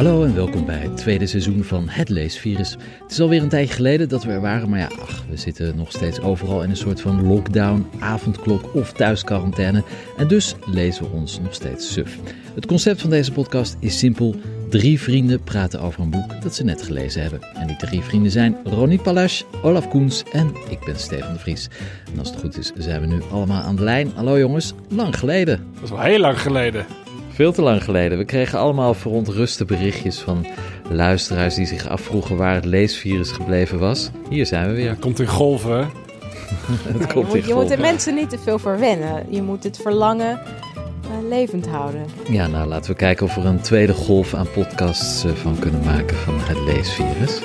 Hallo en welkom bij het tweede seizoen van Het Leesvirus. Het is alweer een tijdje geleden dat we er waren, maar ja, ach, we zitten nog steeds overal in een soort van lockdown, avondklok of thuisquarantaine. En dus lezen we ons nog steeds suf. Het concept van deze podcast is simpel. Drie vrienden praten over een boek dat ze net gelezen hebben. En die drie vrienden zijn Ronnie Palash, Olaf Koens en ik ben Steven de Vries. En als het goed is, zijn we nu allemaal aan de lijn. Hallo jongens, lang geleden. Dat is wel heel lang geleden. Veel te lang geleden. We kregen allemaal verontruste berichtjes van luisteraars die zich afvroegen waar het leesvirus gebleven was. Hier zijn we weer. Het komt in golven. hè? Het je komt moet, in je moet de golven. mensen niet te veel verwennen. Je moet het verlangen eh, levend houden. Ja, nou laten we kijken of we er een tweede golf aan podcasts eh, van kunnen maken van het leesvirus.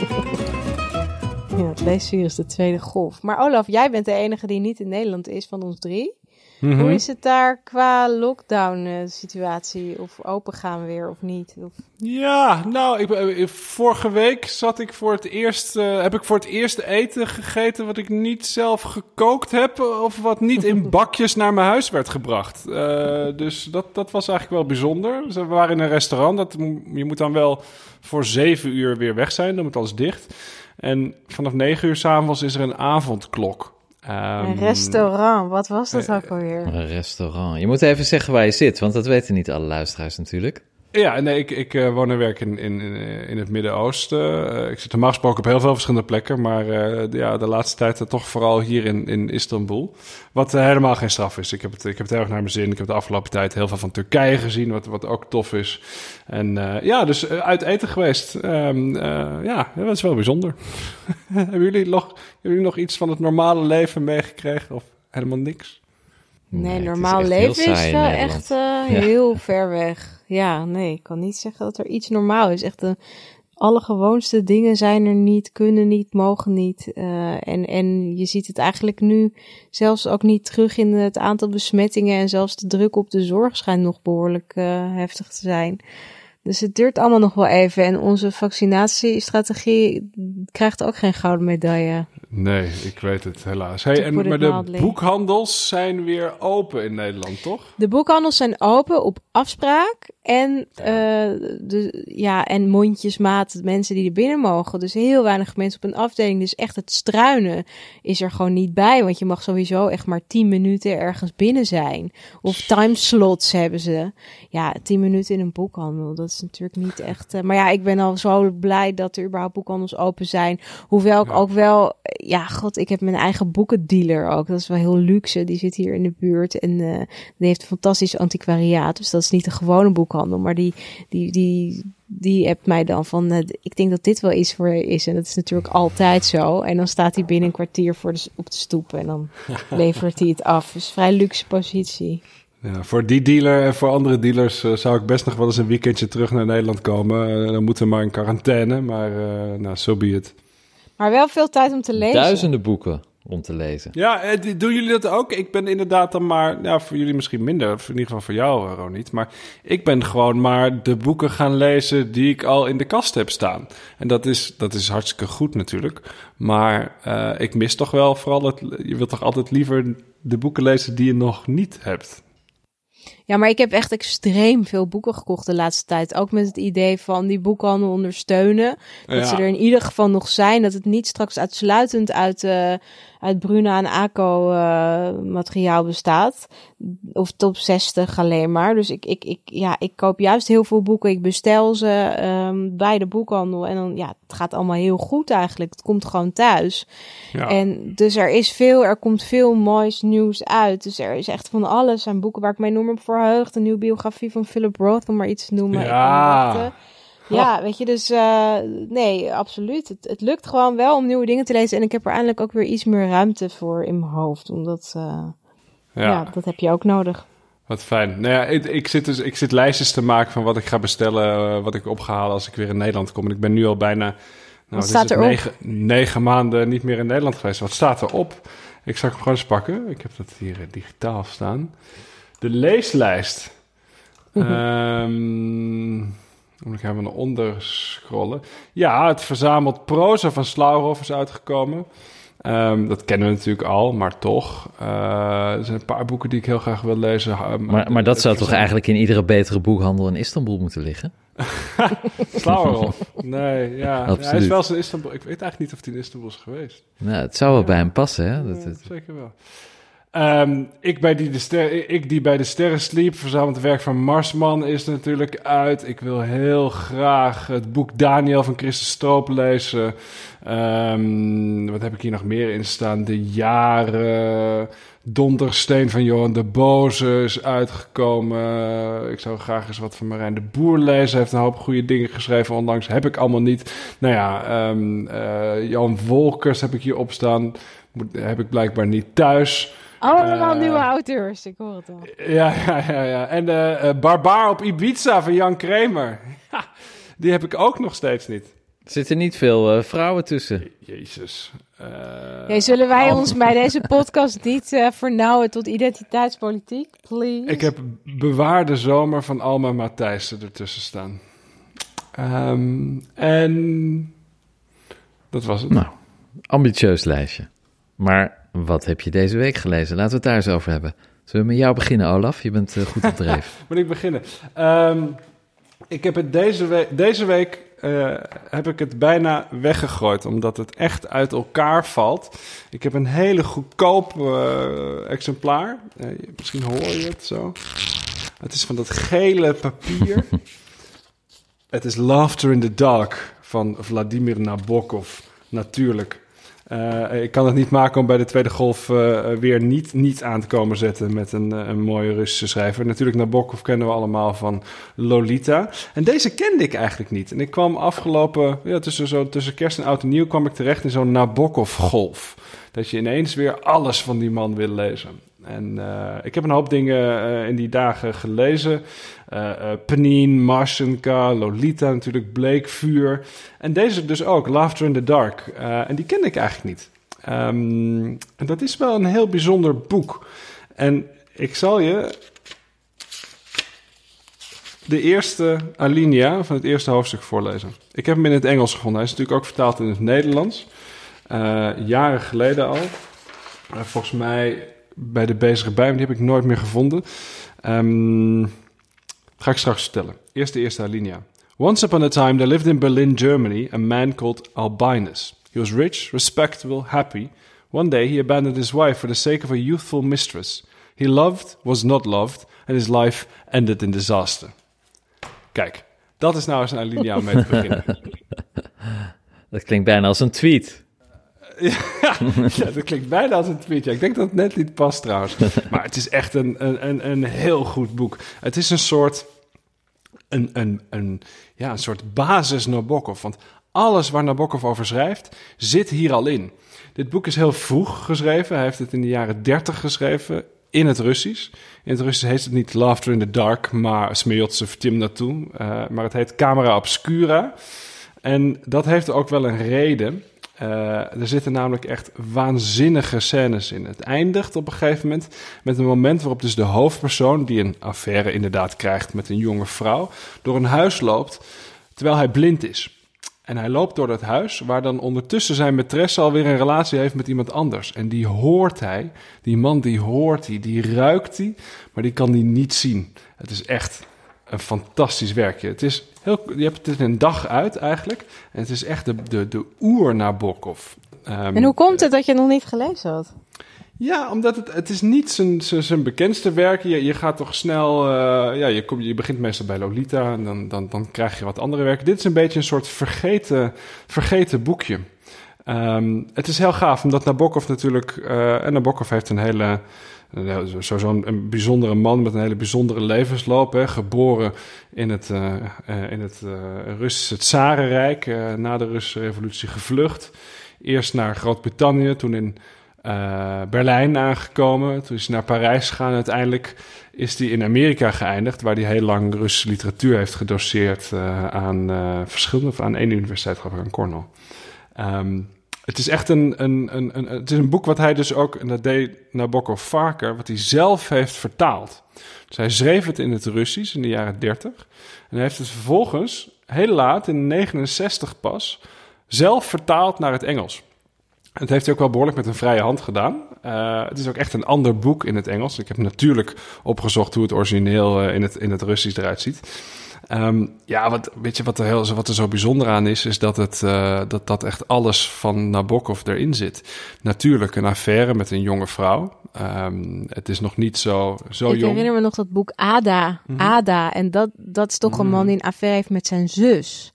Ja, het leesvirus de tweede golf. Maar Olaf, jij bent de enige die niet in Nederland is van ons drie. Mhm. Hoe is het daar qua lockdown-situatie? Of open gaan we weer of niet? Of... Ja, nou, ik, eh, vorige week zat ik voor het eerst, eh, heb ik voor het eerst eten gegeten wat ik niet zelf gekookt heb of wat niet in bakjes naar mijn huis werd gebracht. Eh, dus dat, dat was eigenlijk wel bijzonder. Dus we waren in een restaurant. Dat, je moet dan wel voor zeven uur weer weg zijn, dan moet alles dicht. En vanaf negen uur s'avonds is er een avondklok. Ehm, Een restaurant, wat was dat ook alweer? Een restaurant. Je moet even zeggen waar je zit, want dat weten niet alle luisteraars natuurlijk. Ja, nee, ik, ik eh, woon en werk in, in, in, in het Midden-Oosten. Eh, ik zit normaal gesproken op heel veel verschillende plekken, maar eh, de, ja, de laatste tijd eh, toch vooral hier in, in Istanbul. Wat eh, helemaal geen straf is. Ik heb, het, ik heb het heel erg naar mijn zin. Ik heb de afgelopen tijd heel veel van Turkije gezien, wat, wat ook tof is. En eh, ja, dus eh, uit eten geweest. Ehm, eh, ja, dat is wel bijzonder. hebben, jullie nog, hebben jullie nog iets van het normale leven meegekregen of helemaal niks? Nee, normaal leven is wel echt eh, Ja. heel ver weg. Ja, nee, ik kan niet zeggen dat er iets normaal is. Echt de allergewoonste dingen zijn er niet, kunnen niet, mogen niet. Eh, en, en je ziet het eigenlijk nu zelfs ook niet terug in het aantal besmettingen. En zelfs de druk op de zorg schijnt nog behoorlijk eh, heftig te zijn. Dus het duurt allemaal nog wel even. En onze vaccinatiestrategie krijgt ook geen gouden medaille. Nee, ik weet het helaas. Hey, en, maar de boekhandels zijn weer open in Nederland, toch? De boekhandels zijn open op afspraak en, eh, de, ja, en mondjesmaat mensen die er binnen mogen. Dus heel weinig mensen op een afdeling. Dus echt het struinen is er gewoon niet bij. Want je mag sowieso echt maar 10 minuten ergens binnen zijn. Of timeslots hebben ze. Ja, 10 minuten in een boekhandel. Dat is natuurlijk niet echt. eh, maar ja, ik ben al zo blij dat er überhaupt boekhandels open zijn. Hoewel ik Ja. ook wel. Ja, god, ik heb mijn eigen boekendealer ook. Dat is wel heel luxe. Die zit hier in de buurt. En eh, die heeft een fantastisch antiquariaat. Dus dat is niet een gewone boekhandel. Maar die, die, die, die appt mij dan van... eh, ik denk dat dit wel iets voor je is. En dat is natuurlijk altijd zo. En dan staat hij binnen een kwartier voor de, op de stoep. En dan levert hij het af. Dus vrij luxe positie. Ja, voor die dealer en voor andere dealers eh, zou ik best nog wel eens een weekendje terug naar Nederland komen. Eh, dan moeten we maar in quarantaine, maar eh nou, so be it. Maar wel veel tijd om te lezen. Duizenden boeken om te lezen. Ja, eh, doen jullie dat ook? Ik ben inderdaad dan maar, ja, voor jullie misschien minder, in ieder geval voor jou, eh, Ron, niet. Maar ik ben gewoon maar de boeken gaan lezen die ik al in de kast heb staan. En dat is, dat is hartstikke goed natuurlijk. Maar eh, ik mis toch wel vooral het, je wilt toch altijd liever de boeken lezen die je nog niet hebt. Ja, maar ik heb echt extreem veel boeken gekocht de laatste tijd. Ook met het idee van die boekhandel ondersteunen. Dat Ja. ze er in ieder geval nog zijn. Dat het niet straks uitsluitend uit, eh uit Bruna en ACO eh, materiaal bestaat. Of top 60 alleen maar. Dus ik, ik, ik, ja, ik koop juist heel veel boeken. Ik bestel ze ehm, bij de boekhandel. En dan, ja, het gaat allemaal heel goed eigenlijk. Het komt gewoon thuis. Ja. En dus er is veel, er komt veel moois nieuws uit. Dus er is echt van alles aan boeken waar ik me enorm op verheugd. Een nieuwe biografie van Philip Roth, om maar iets te noemen. Ja. Ja, weet je, dus eh, nee, absoluut. Het, het lukt gewoon wel om nieuwe dingen te lezen. En ik heb er eindelijk ook weer iets meer ruimte voor in mijn hoofd. Omdat, eh, ja. dat heb je ook nodig. Wat fijn. Nou ja, ik, ik, zit dus, ik zit lijstjes te maken van wat ik ga bestellen, eh, wat ik opgehaald als ik weer in Nederland kom. En ik ben nu al bijna nou, wat is staat erop? Negen, negen maanden niet meer in Nederland geweest. Wat staat erop? Ik zal hem gewoon eens pakken. Ik heb dat hier digitaal staan. De leeslijst. Ehm, dan ik even naar onder scrollen. Ja, het verzameld proza van Slauerhoff is uitgekomen. Ehm, dat kennen we natuurlijk al, maar toch. eh, er zijn een paar boeken die ik heel graag wil lezen. Maar, maar dat zou toch eigenlijk in iedere betere boekhandel in Istanbul moeten liggen? Slauwerhof. Nee, ja. Ja, Hij is wel eens in Istanbul. Ik weet eigenlijk niet of hij in Istanbul is geweest. Nou, het zou wel bij hem passen, hè? Dat, Ja, zeker wel. Ehm, ik, bij die de ster, ik die bij de sterren sliep, verzameld werk van Marsman, is natuurlijk uit. Ik wil heel graag het boek Daniel van Christus Stroop lezen. Ehm, wat heb ik hier nog meer in staan? De jaren. Dondersteen van Johan de Boze is uitgekomen. Ik zou graag eens wat van Marijn de Boer lezen. Hij heeft een hoop goede dingen geschreven, ondanks heb ik allemaal niet. Nou ja, eh, Jan Wolkers heb ik hier op staan. Moet, heb ik blijkbaar niet thuis. Allemaal Eh, nieuwe auteurs, ik hoor het al. Ja, ja, ja. ja. En eh, eh, Barbaar op Ibiza van Jan Kramer. Ha, die heb ik ook nog steeds niet. Er zitten niet veel eh, vrouwen tussen. Jezus. Eh, Nee, zullen wij oh. ons bij deze podcast niet eh vernauwen tot identiteitspolitiek? Please. Ik heb Bewaarde Zomer van Alma Matthijssen ertussen staan. Ehm, en dat was het. Nou, ambitieus lijstje. Maar wat heb je deze week gelezen? Laten we het daar eens over hebben. Zullen we met jou beginnen, Olaf? Je bent eh, goed op dreef. Moet ik beginnen? Ehm, ik heb het deze week, deze week eh, heb ik het bijna weggegooid, omdat het echt uit elkaar valt. Ik heb een hele goedkoop eh, exemplaar. Misschien hoor je het zo. Het is van dat gele papier. het is Laughter in the Dark van Vladimir Nabokov. Natuurlijk. Eh, ik kan het niet maken om bij de tweede golf eh, weer niet, niet aan te komen zetten met een, eh, een mooie Russische schrijver. Natuurlijk, Nabokov kennen we allemaal van Lolita. En deze kende ik eigenlijk niet. En ik kwam afgelopen, ja, tussen, zo, tussen kerst en oud en nieuw, kwam ik terecht in zo'n Nabokov-golf. Dat je ineens weer alles van die man wil lezen. En eh, ik heb een hoop dingen eh, in die dagen gelezen. Eh eh, Marsenka, Lolita natuurlijk, Bleekvuur. En deze dus ook, Laughter in the Dark. En die kende ik eigenlijk niet. Ehm, en dat is wel een heel bijzonder boek. En ik zal je de eerste alinea van het eerste hoofdstuk voorlezen. Ik heb hem in het Engels gevonden. Hij is natuurlijk ook vertaald in het Nederlands. Jaren geleden al. Volgens mij bij de bezige bij, maar die heb ik nooit meer gevonden. Ehm, ga ik straks vertellen. Eerst de eerste alinea. Once upon a time there lived in Berlin, Germany, a man called Albinus. He was rich, respectable, happy. One day he abandoned his wife for the sake of a youthful mistress. He loved, was not loved, and his life ended in disaster. Kijk, dat is nou eens een alinea om mee te beginnen. Dat klinkt bijna als een tweet. ja, dat klinkt bijna als een tweetje. Ik denk dat het net niet past trouwens. Maar het is echt een, een, een, heel goed boek. Het is een soort, een, een, een, ja, een soort basis Nabokov. Want alles waar Nabokov over schrijft, zit hier al in. Dit boek is heel vroeg geschreven. Hij heeft het in de jaren 30 geschreven in het Russisch. In het Russisch heet het niet Laughter in the Dark, maar Smejotsev Tim naartoe. Eh, maar het heet Camera Obscura. En dat heeft ook wel een reden. Uh, er zitten namelijk echt waanzinnige scènes in. Het eindigt op een gegeven moment met een moment waarop dus de hoofdpersoon, die een affaire inderdaad krijgt met een jonge vrouw, door een huis loopt terwijl hij blind is. En hij loopt door dat huis, waar dan ondertussen zijn maîtresse alweer een relatie heeft met iemand anders. En die hoort hij, die man die hoort hij, die ruikt hij, maar die kan die niet zien. Het is echt een fantastisch werkje. Het is heel, je hebt het een dag uit eigenlijk. En het is echt de, de, de oer Nabokov. Um, en hoe komt het dat je het nog niet gelezen had? Ja, omdat het, het is niet zijn, zijn, zijn bekendste werk. Je, je gaat toch snel... Uh, ja, je, kom, je begint meestal bij Lolita en dan, dan, dan krijg je wat andere werken. Dit is een beetje een soort vergeten, vergeten boekje. Um, het is heel gaaf, omdat Nabokov natuurlijk... Uh, en Nabokov heeft een hele... Zo'n zo een bijzondere man met een hele bijzondere levensloop. Hè, geboren in het, uh, in het uh, Russische Tsarenrijk. na de Russische revolutie gevlucht. Eerst naar Groot-Brittannië, toen in Berlijn aangekomen. Toen is hij naar Parijs gegaan. Uiteindelijk is hij in Amerika geëindigd. Waar hij heel lang Russische literatuur heeft gedoseerd aan verschillende... Aan één universiteit, geloof aan Cornell. Um, het is echt een, een, een, een, het is een boek wat hij dus ook, en dat deed Nabokov vaker, wat hij zelf heeft vertaald. Dus hij schreef het in het Russisch in de jaren 30. En hij heeft het vervolgens, heel laat, in 69 pas, zelf vertaald naar het Engels. Het heeft hij ook wel behoorlijk met een vrije hand gedaan. Uh, het is ook echt een ander boek in het Engels. Ik heb natuurlijk opgezocht hoe het origineel uh, in, het, in het Russisch eruit ziet. Ehm, ja, wat, weet je wat er, heel, wat er zo bijzonder aan is, is dat, het, uh, dat, dat echt alles van Nabokov erin zit. Natuurlijk een affaire met een jonge vrouw. Um, het is nog niet zo, zo Ik jong. herinner me nog dat boek Ada. Mhm. Ada. En dat, dat is toch een man die een affaire heeft met zijn zus.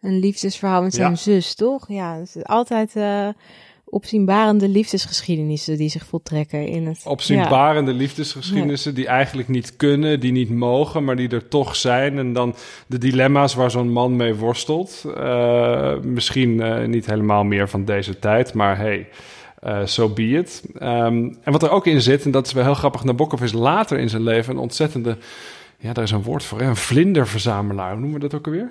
Een liefdesverhaal met zijn Ja. zus, toch? Ja, het is altijd eh opzienbarende liefdesgeschiedenissen die zich voltrekken in het... Opzienbarende liefdesgeschiedenissen die eigenlijk niet kunnen, die niet mogen, maar die er toch zijn. En dan de dilemma's waar zo'n man mee worstelt. Eh, misschien eh, niet helemaal meer van deze tijd, maar hey, eh so be it. Ehm, en wat er ook in zit, en dat is wel heel grappig, Nabokov is later in zijn leven een ontzettende... Ja, daar is een woord voor, hè? een vlinderverzamelaar. Hoe noemen we dat ook alweer?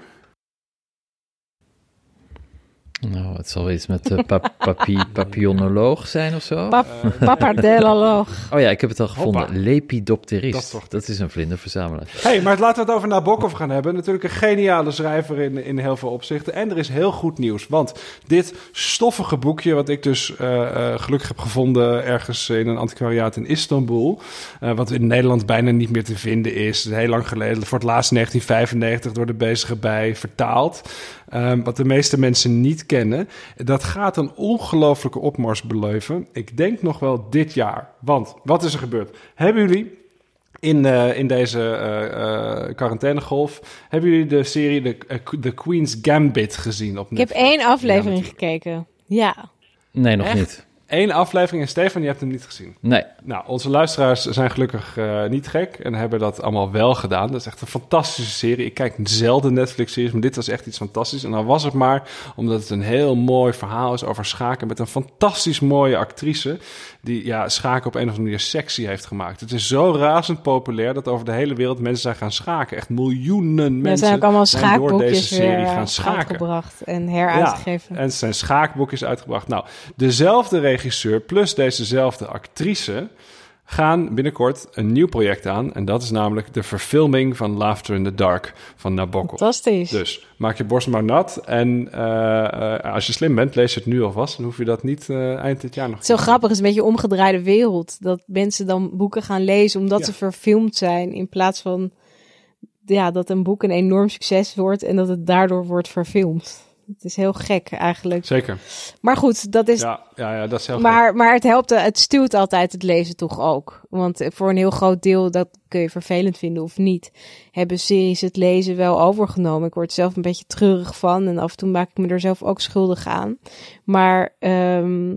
Nou, het zal wel iets met uh, pap papie, papillonoloog zijn of zo. Pap Papardeloloog. Oh ja, ik heb het al gevonden. Hoppa. Lepidopterist. Dat is toch- Dat is een vlinderverzamelaar. hey, maar laten we het over Nabokov gaan hebben. Natuurlijk een geniale schrijver in, in heel veel opzichten. En er is heel goed nieuws. Want dit stoffige boekje, wat ik dus eh, eh, gelukkig heb gevonden ergens in een antiquariaat in Istanbul. eh, wat in Nederland bijna niet meer te vinden is. Heel lang geleden, voor het laatst 1995 door de bezige bij vertaald. Ehm, wat de meeste mensen niet kennen. Dat gaat een ongelofelijke opmars beleven. Ik denk nog wel dit jaar. Want wat is er gebeurd? Hebben jullie in, eh, in deze eh, eh, quarantainegolf. Hebben jullie de serie The, The Queen's Gambit gezien op Ik heb één aflevering Ja, gekeken. Ja. Nee, nog Echt? niet. Eén aflevering en Stefan, je hebt hem niet gezien. Nee. Nou, onze luisteraars zijn gelukkig eh, niet gek en hebben dat allemaal wel gedaan. Dat is echt een fantastische serie. Ik kijk zelden Netflix-series, maar dit was echt iets fantastisch. En dan was het maar omdat het een heel mooi verhaal is over schaken met een fantastisch mooie actrice die ja, schaken op een of andere manier sexy heeft gemaakt. Het is zo razend populair dat over de hele wereld mensen zijn gaan schaken. Echt miljoenen mensen zijn ook allemaal zijn door schaakboekjes deze serie weer gaan eh, schaken. uitgebracht en heruitgegeven. Ja, en zijn schaakboek is uitgebracht. Nou, dezelfde regisseur plus dezezelfde actrice gaan binnenkort een nieuw project aan. En dat is namelijk de verfilming van Laughter in the Dark van Nabokov. Fantastisch. Dus maak je borst maar nat. En eh, eh, als je slim bent, lees het nu alvast. Dan hoef je dat niet eh, eind dit jaar nog zo grappig, is een beetje een omgedraaide wereld. Dat mensen dan boeken gaan lezen omdat Ja. ze verfilmd zijn. In plaats van ja, dat een boek een enorm succes wordt en dat het daardoor wordt verfilmd. Het is heel gek eigenlijk. Zeker. Maar goed, dat is. Ja, ja, ja, dat is heel gek. maar, maar het helpt, het stuurt altijd het lezen toch ook. Want voor een heel groot deel, dat kun je vervelend vinden of niet, hebben series het lezen wel overgenomen. Ik word er zelf een beetje treurig van en af en toe maak ik me er zelf ook schuldig aan. Maar ehm,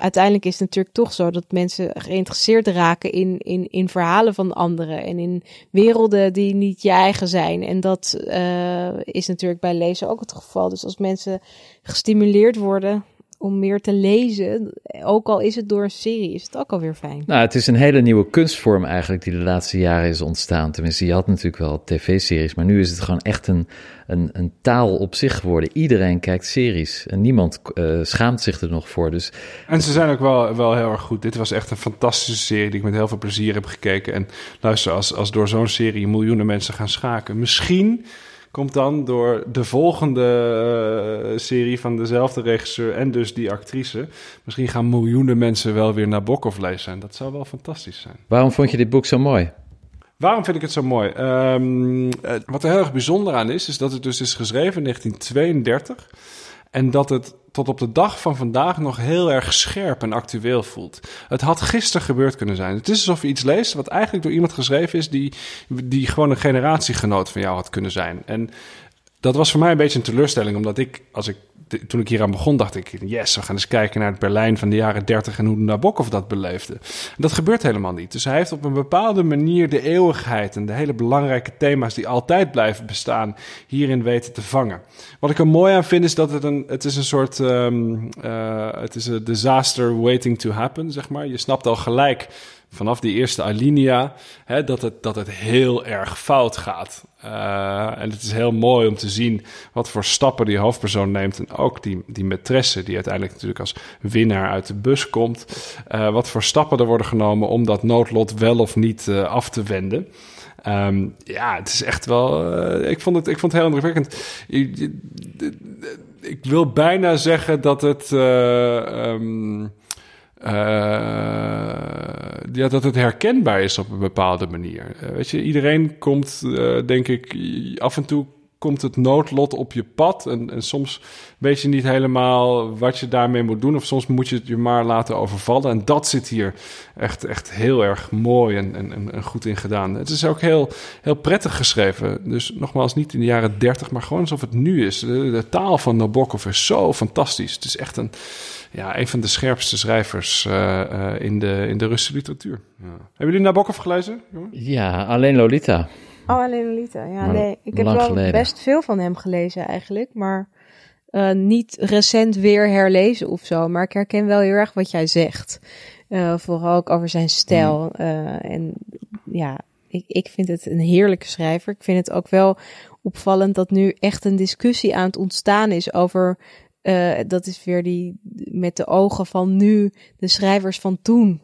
uiteindelijk is het natuurlijk toch zo dat mensen geïnteresseerd raken in, in, in verhalen van anderen en in werelden die niet je eigen zijn. En dat eh, is natuurlijk bij lezen ook het geval. Dus als mensen gestimuleerd worden om meer te lezen, ook al is het door een serie, is het ook alweer fijn. Nou, het is een hele nieuwe kunstvorm eigenlijk die de laatste jaren is ontstaan. Tenminste, je had natuurlijk wel tv-series, maar nu is het gewoon echt een, een, een taal op zich geworden. Iedereen kijkt series en niemand eh, schaamt zich er nog voor. Dus En ze zijn ook wel, wel heel erg goed. Dit was echt een fantastische serie die ik met heel veel plezier heb gekeken. En luister, als, als door zo'n serie miljoenen mensen gaan schaken. Misschien komt dan door de volgende eh, serie van dezelfde regisseur en dus die actrice. Misschien gaan miljoenen mensen wel weer naar Bokov lezen. En dat zou wel fantastisch zijn. waarom vond je dit boek zo mooi? Waarom vind ik het zo mooi? Ehm, eh, wat er heel erg bijzonder aan is, is dat het dus is geschreven in 1932. En dat het tot op de dag van vandaag nog heel erg scherp en actueel voelt. Het had gisteren gebeurd kunnen zijn. Het is alsof je iets leest wat eigenlijk door iemand geschreven is die, die gewoon een generatiegenoot van jou had kunnen zijn. En dat was voor mij een beetje een teleurstelling, omdat ik, als ik, toen ik hier aan begon, dacht ik, yes, we gaan eens kijken naar het Berlijn van de jaren 30 en hoe Nabokov dat beleefde. En dat gebeurt helemaal niet. Dus hij heeft op een bepaalde manier de eeuwigheid en de hele belangrijke thema's die altijd blijven bestaan, hierin weten te vangen. Wat ik er mooi aan vind, is dat het een, het is een soort, um, uh, het is een disaster waiting to happen, zeg maar. Je snapt al gelijk vanaf die eerste alinea hè, dat, het, dat het heel erg fout gaat. Uh, en het is heel mooi om te zien wat voor stappen die hoofdpersoon neemt. En ook die, die maîtresse, die uiteindelijk natuurlijk als winnaar uit de bus komt. Uh, wat voor stappen er worden genomen om dat noodlot wel of niet uh, af te wenden. Um, ja, het is echt wel. Ik, vond het, ik vond het heel indrukwekkend. Ik, ik wil bijna zeggen dat het. Um, ja, dat het herkenbaar is op een bepaalde manier. weet je, iedereen komt, denk ik, af en toe komt het noodlot op je pad. En, en, soms weet je niet helemaal wat je daarmee moet doen. Of soms moet je het je maar laten overvallen. En dat zit hier echt, echt heel erg mooi en, en, en goed in gedaan. Het is ook heel, heel prettig geschreven. Dus nogmaals, niet in de jaren dertig, maar gewoon alsof het nu is. De, taal van Nabokov is zo fantastisch. Het is echt een, ja, een van de scherpste schrijvers uh, uh, in, de, in de Russische literatuur. Ja. Hebben jullie Nabokov gelezen? Jongen? Ja, alleen Lolita. Oh, alleen Lolita. Ja, nee. Ik heb wel best veel van hem gelezen eigenlijk, maar uh, niet recent weer herlezen of zo. Maar ik herken wel heel erg wat jij zegt. Uh, vooral ook over zijn stijl. Uh, en ja, ik, ik vind het een heerlijke schrijver. Ik vind het ook wel opvallend dat nu echt een discussie aan het ontstaan is over. dat is weer die met de ogen van nu, de schrijvers van toen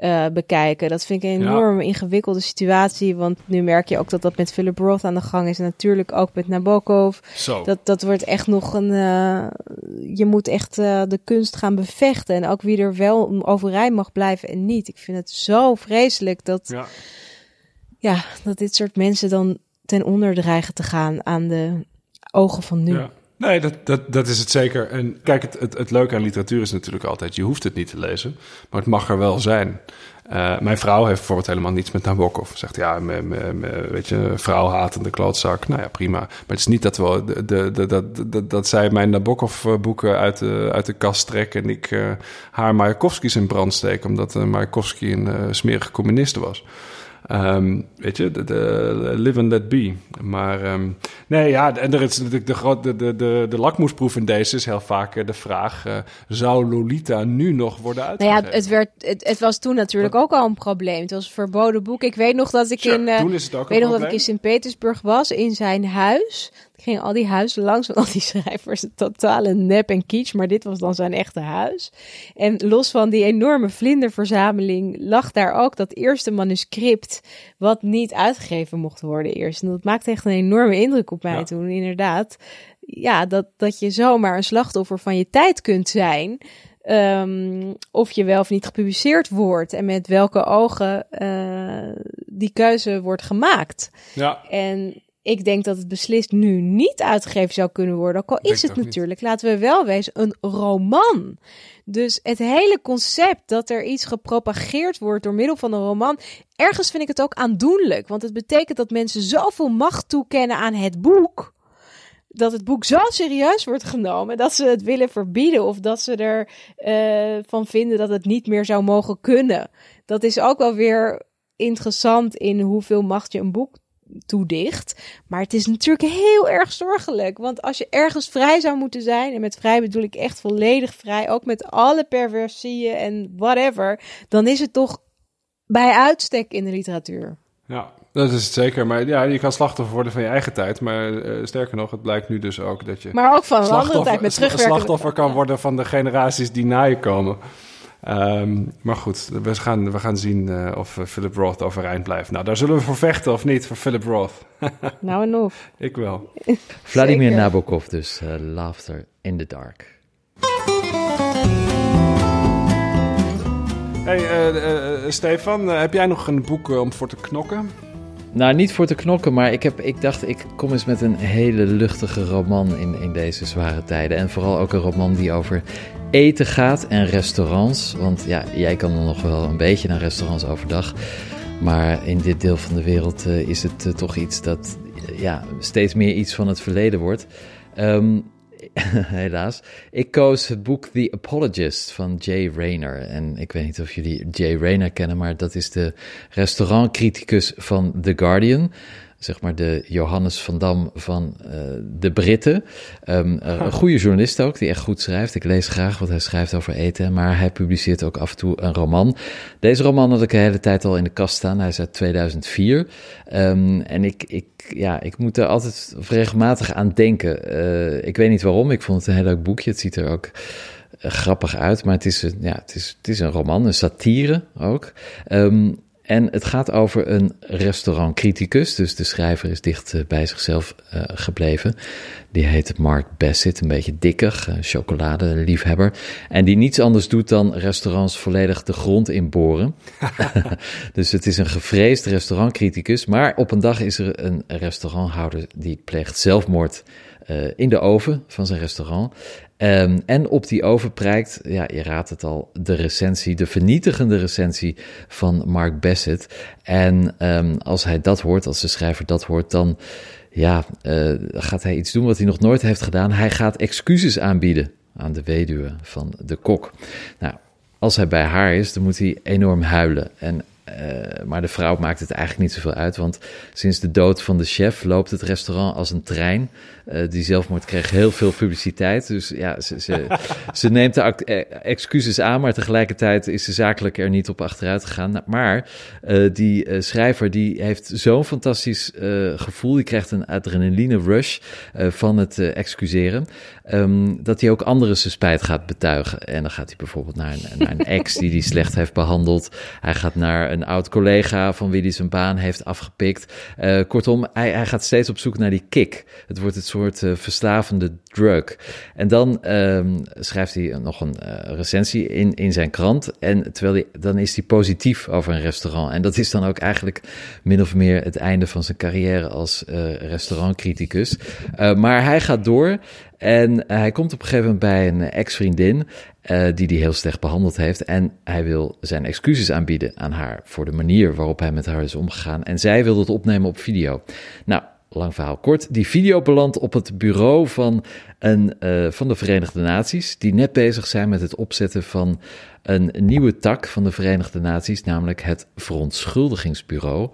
uh, bekijken. Dat vind ik een enorm ingewikkelde situatie. Want nu merk je ook dat dat met Philip Roth aan de gang is. En natuurlijk ook met Nabokov. Zo. Dat, dat wordt echt nog een... Uh, je moet echt uh, de kunst gaan bevechten. En ook wie er wel overeind mag blijven en niet. Ik vind het zo vreselijk dat... Ja. ja, dat dit soort mensen dan ten onder dreigen te gaan aan de ogen van nu. Ja. Nee, dat, dat, dat is het zeker. En kijk, het, het, het leuke aan literatuur is natuurlijk altijd... je hoeft het niet te lezen, maar het mag er wel zijn. Uh, mijn vrouw heeft bijvoorbeeld helemaal niets met Nabokov. Zegt ja, me, me, weet je, vrouw hatende klootzak. Nou ja, prima. Maar het is niet dat, we, de, de, de, dat, dat, zij mijn Nabokov-boeken uit de, uit de kast trekken... en ik uh, haar Mayakovskis in brand steek... omdat uh, een smerige communist was. Um, weet je, de, de, live and let be. Maar um, nee, ja, en er is natuurlijk de, de, de, de, de lakmoesproef in deze is heel vaak eh, de vraag: uh, zou Lolita nu nog worden uitgegeven? Nou ja, het, werd, het, het was toen natuurlijk ook al een probleem. Het was een verboden boek. Ik weet nog dat ik in, uh, weet nog dat ik in Sint-Petersburg was in zijn huis ging al die huizen langs van al die schrijvers. Totale nep en kitsch, maar dit was dan zijn echte huis. En los van die enorme vlinderverzameling lag daar ook dat eerste manuscript wat niet uitgegeven mocht worden eerst. En dat maakte echt een enorme indruk op mij toen, inderdaad. Ja, dat, dat je zomaar een slachtoffer van je tijd kunt zijn. Um, of je wel of niet gepubliceerd wordt en met welke ogen uh, die keuze wordt gemaakt. Ja. En ik denk dat het beslist nu niet uitgegeven zou kunnen worden. Ook al is het natuurlijk, laten we wel wezen, een roman. Dus het hele concept dat er iets gepropageerd wordt door middel van een roman. Ergens vind ik het ook aandoenlijk. Want het betekent dat mensen zoveel macht toekennen aan het boek. Dat het boek zo serieus wordt genomen dat ze het willen verbieden. Of dat ze ervan uh, van vinden dat het niet meer zou mogen kunnen. Dat is ook wel weer interessant in hoeveel macht je een boek toedicht. Maar het is natuurlijk heel erg zorgelijk. Want als je ergens vrij zou moeten zijn, en met vrij bedoel ik echt volledig vrij, ook met alle perversieën en whatever, dan is het toch bij uitstek in de literatuur. Ja, dat is het zeker. Maar ja, je kan slachtoffer worden van je eigen tijd. Maar uh, sterker nog, het blijkt nu dus ook dat je. Maar ook van een andere tijd met terugwerkende... slachtoffer kan worden van de generaties die na je komen. Um, maar goed, we gaan, we gaan zien uh, of Philip Roth overeind blijft. Nou, daar zullen we voor vechten of niet, voor Philip Roth. nou en of. Ik wel. Vladimir Nabokov dus, uh, Laughter in the Dark. Hey, uh, Stefan, heb jij nog een boek om voor te knokken? Nou, niet voor te knokken, maar ik, heb, ik dacht, ik kom eens met een hele luchtige roman in, in deze zware tijden. En vooral ook een roman die over eten gaat en restaurants. Want ja, jij kan nog wel een beetje naar restaurants overdag. Maar in dit deel van de wereld uh, is het uh, toch iets dat ja, steeds meer iets van het verleden wordt. Um, helaas. Ik koos het boek The Apologist van Jay Rayner. En ik weet niet of jullie Jay Rayner kennen, maar dat is de restaurantcriticus van The Guardian zeg maar de Johannes van Dam van uh, de Britten. Um, uh, een goede journalist ook, die echt goed schrijft. Ik lees graag wat hij schrijft over eten, maar hij publiceert ook af en toe een roman. Deze roman had ik de hele tijd al in de kast staan. Hij is uit 2004. Um, ehm, en ik, ik, ja, ik moet er altijd regelmatig aan denken. Uh, ik weet niet waarom, ik vond het een heel leuk boekje. Het ziet er ook grappig uit, maar het is, ja, het is, het is een roman, een satire ook. Um, en het gaat over een restaurantcriticus. Dus de schrijver is dicht eh, bij zichzelf uh, gebleven. Die heet Mark Bassett, een beetje dikker, uh, chocoladeliefhebber. En die niets anders doet dan restaurants volledig de grond inboren. dus het is een gevreesd restaurantcriticus. Maar op een dag is er een restauranthouder die pleegt zelfmoord uh, in de oven van zijn restaurant. Um, en op die oven prijkt, ja, je raadt het al, de recensie, de vernietigende recensie van Mark Bassett. En um, als hij dat hoort, als de schrijver dat hoort, dan ja, uh, gaat hij iets doen wat hij nog nooit heeft gedaan. Hij gaat excuses aanbieden aan de weduwe van de kok. Nou, als hij bij haar is, dan moet hij enorm huilen. En uh, maar de vrouw maakt het eigenlijk niet zoveel uit, want sinds de dood van de chef loopt het restaurant als een trein. Uh, die zelfmoord kreeg heel veel publiciteit, dus ja, ze, ze, ze neemt de excuses aan, maar tegelijkertijd is ze zakelijk er niet op achteruit gegaan. Nou, maar uh, die schrijver die heeft zo'n fantastisch gevoel, die krijgt een adrenaline rush van het excuseren, um, dat hij ook anderen zijn spijt gaat betuigen. En dan gaat hij bijvoorbeeld naar een, naar een ex die die slecht heeft behandeld. Hij gaat naar een oud collega van wie hij zijn baan heeft afgepikt. Uh, kortom, hij, hij, gaat steeds op zoek naar die kick. Het wordt het soort uh, verslavende drug. En dan um, schrijft hij nog een uh, recensie in, in zijn krant. En terwijl hij, dan is hij positief over een restaurant. En dat is dan ook eigenlijk min of meer het einde van zijn carrière als restaurantcriticus. maar hij gaat door. En hij komt op een gegeven moment bij een ex-vriendin. Uh, die die heel slecht behandeld heeft. En hij wil zijn excuses aanbieden aan haar voor de manier waarop hij met haar is omgegaan. En zij wil dat opnemen op video. Nou, lang verhaal kort. Die video belandt op het bureau van, een, uh, van de Verenigde Naties, die net bezig zijn met het opzetten van een nieuwe tak van de Verenigde Naties, namelijk het Verontschuldigingsbureau.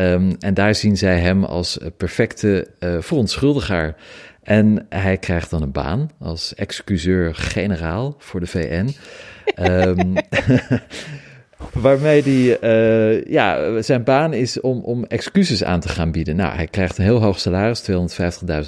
Um, en daar zien zij hem als perfecte uh, verontschuldiger. En hij krijgt dan een baan als excuseur-generaal voor de VN. um, waarmee hij, uh, ja, zijn baan is om, om excuses aan te gaan bieden. Nou, hij krijgt een heel hoog salaris,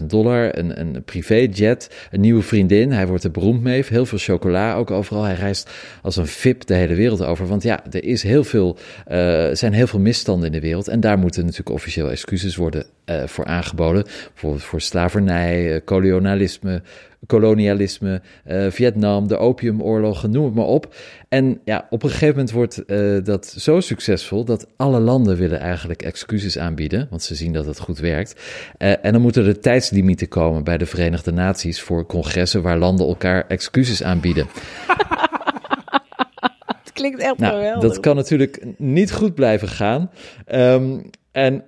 250.000 dollar, een, een privéjet, een nieuwe vriendin. Hij wordt er beroemd mee, heel veel chocola ook overal. Hij reist als een VIP de hele wereld over. Want ja, er is heel veel, uh, zijn heel veel misstanden in de wereld. En daar moeten natuurlijk officieel excuses worden uh, voor aangeboden. Bijvoorbeeld voor slavernij, kolonialisme, kolonialisme, uh, Vietnam, de opiumoorlogen, noem het maar op. En ja, op een gegeven moment wordt uh, dat zo succesvol dat alle landen willen eigenlijk excuses aanbieden, want ze zien dat het goed werkt. Uh, en dan moeten er tijdslimieten komen bij de Verenigde Naties voor congressen waar landen elkaar excuses aanbieden. Het klinkt echt nou, geweldig. Dat kan natuurlijk niet goed blijven gaan. Um, en